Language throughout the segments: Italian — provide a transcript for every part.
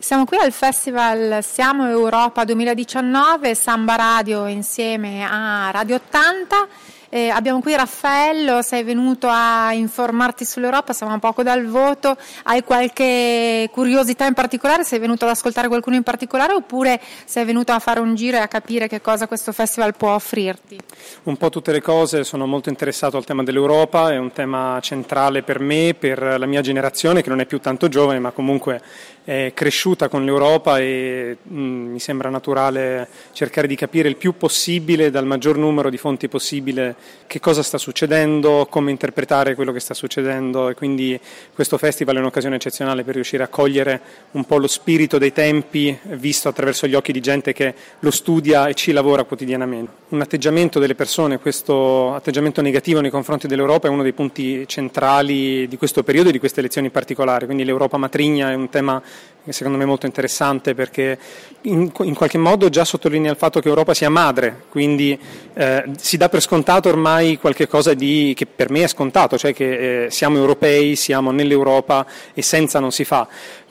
Siamo qui al Festival Siamo Europa 2019, Samba Radio insieme a Radio 80 eh, abbiamo qui Raffaello, sei venuto a informarti sull'Europa, siamo poco dal voto, hai qualche curiosità in particolare, sei venuto ad ascoltare qualcuno in particolare oppure sei venuto a fare un giro e a capire che cosa questo festival può offrirti? Un po' tutte le cose, sono molto interessato al tema dell'Europa, è un tema centrale per me, per la mia generazione che non è più tanto giovane ma comunque è cresciuta con l'Europa e mh, mm, mi sembra naturale cercare di capire il più possibile dal maggior numero di fonti possibile che cosa sta succedendo, come interpretare quello che sta succedendo e quindi questo festival è un'occasione eccezionale per riuscire a cogliere un po' lo spirito dei tempi visto attraverso gli occhi di gente che lo studia e ci lavora quotidianamente. Un atteggiamento delle persone, questo atteggiamento negativo nei confronti dell'Europa è uno dei punti centrali di questo periodo e di queste elezioni in particolare, quindi l'Europa matrigna è un tema secondo me è molto interessante perché in, in, qualche modo già sottolinea il fatto che Europa sia madre, quindi eh, si dà per scontato ormai qualcosa di, che per me è scontato, cioè che eh, siamo europei, siamo nell'Europa e senza non si fa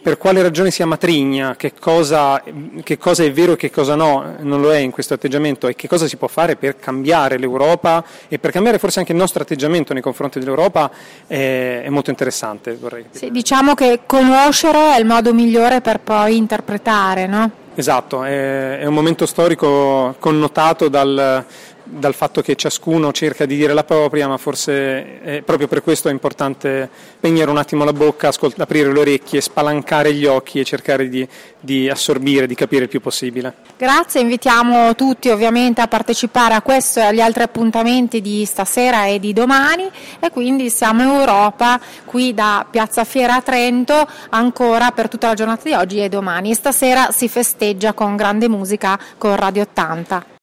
per quale ragione sia matrigna, che cosa, che cosa, è vero e che cosa no, non lo è in questo atteggiamento e che cosa si può fare per cambiare l'Europa e per cambiare forse anche il nostro atteggiamento nei confronti dell'Europa è, è molto interessante. Sì, diciamo che conoscere è il modo migliore per poi interpretare, no? Esatto, è, è un momento storico connotato dal dal fatto che ciascuno cerca di dire la propria, ma forse è proprio per questo è importante spegnere un attimo la bocca, ascolt- aprire le orecchie, spalancare gli occhi e cercare di, di, assorbire, di capire il più possibile. Grazie, invitiamo tutti ovviamente a partecipare a questo e agli altri appuntamenti di stasera e di domani e quindi siamo Europa qui da Piazza Fiera a Trento ancora per tutta la giornata di oggi e domani. Stasera si festeggia con grande musica con Radio 80.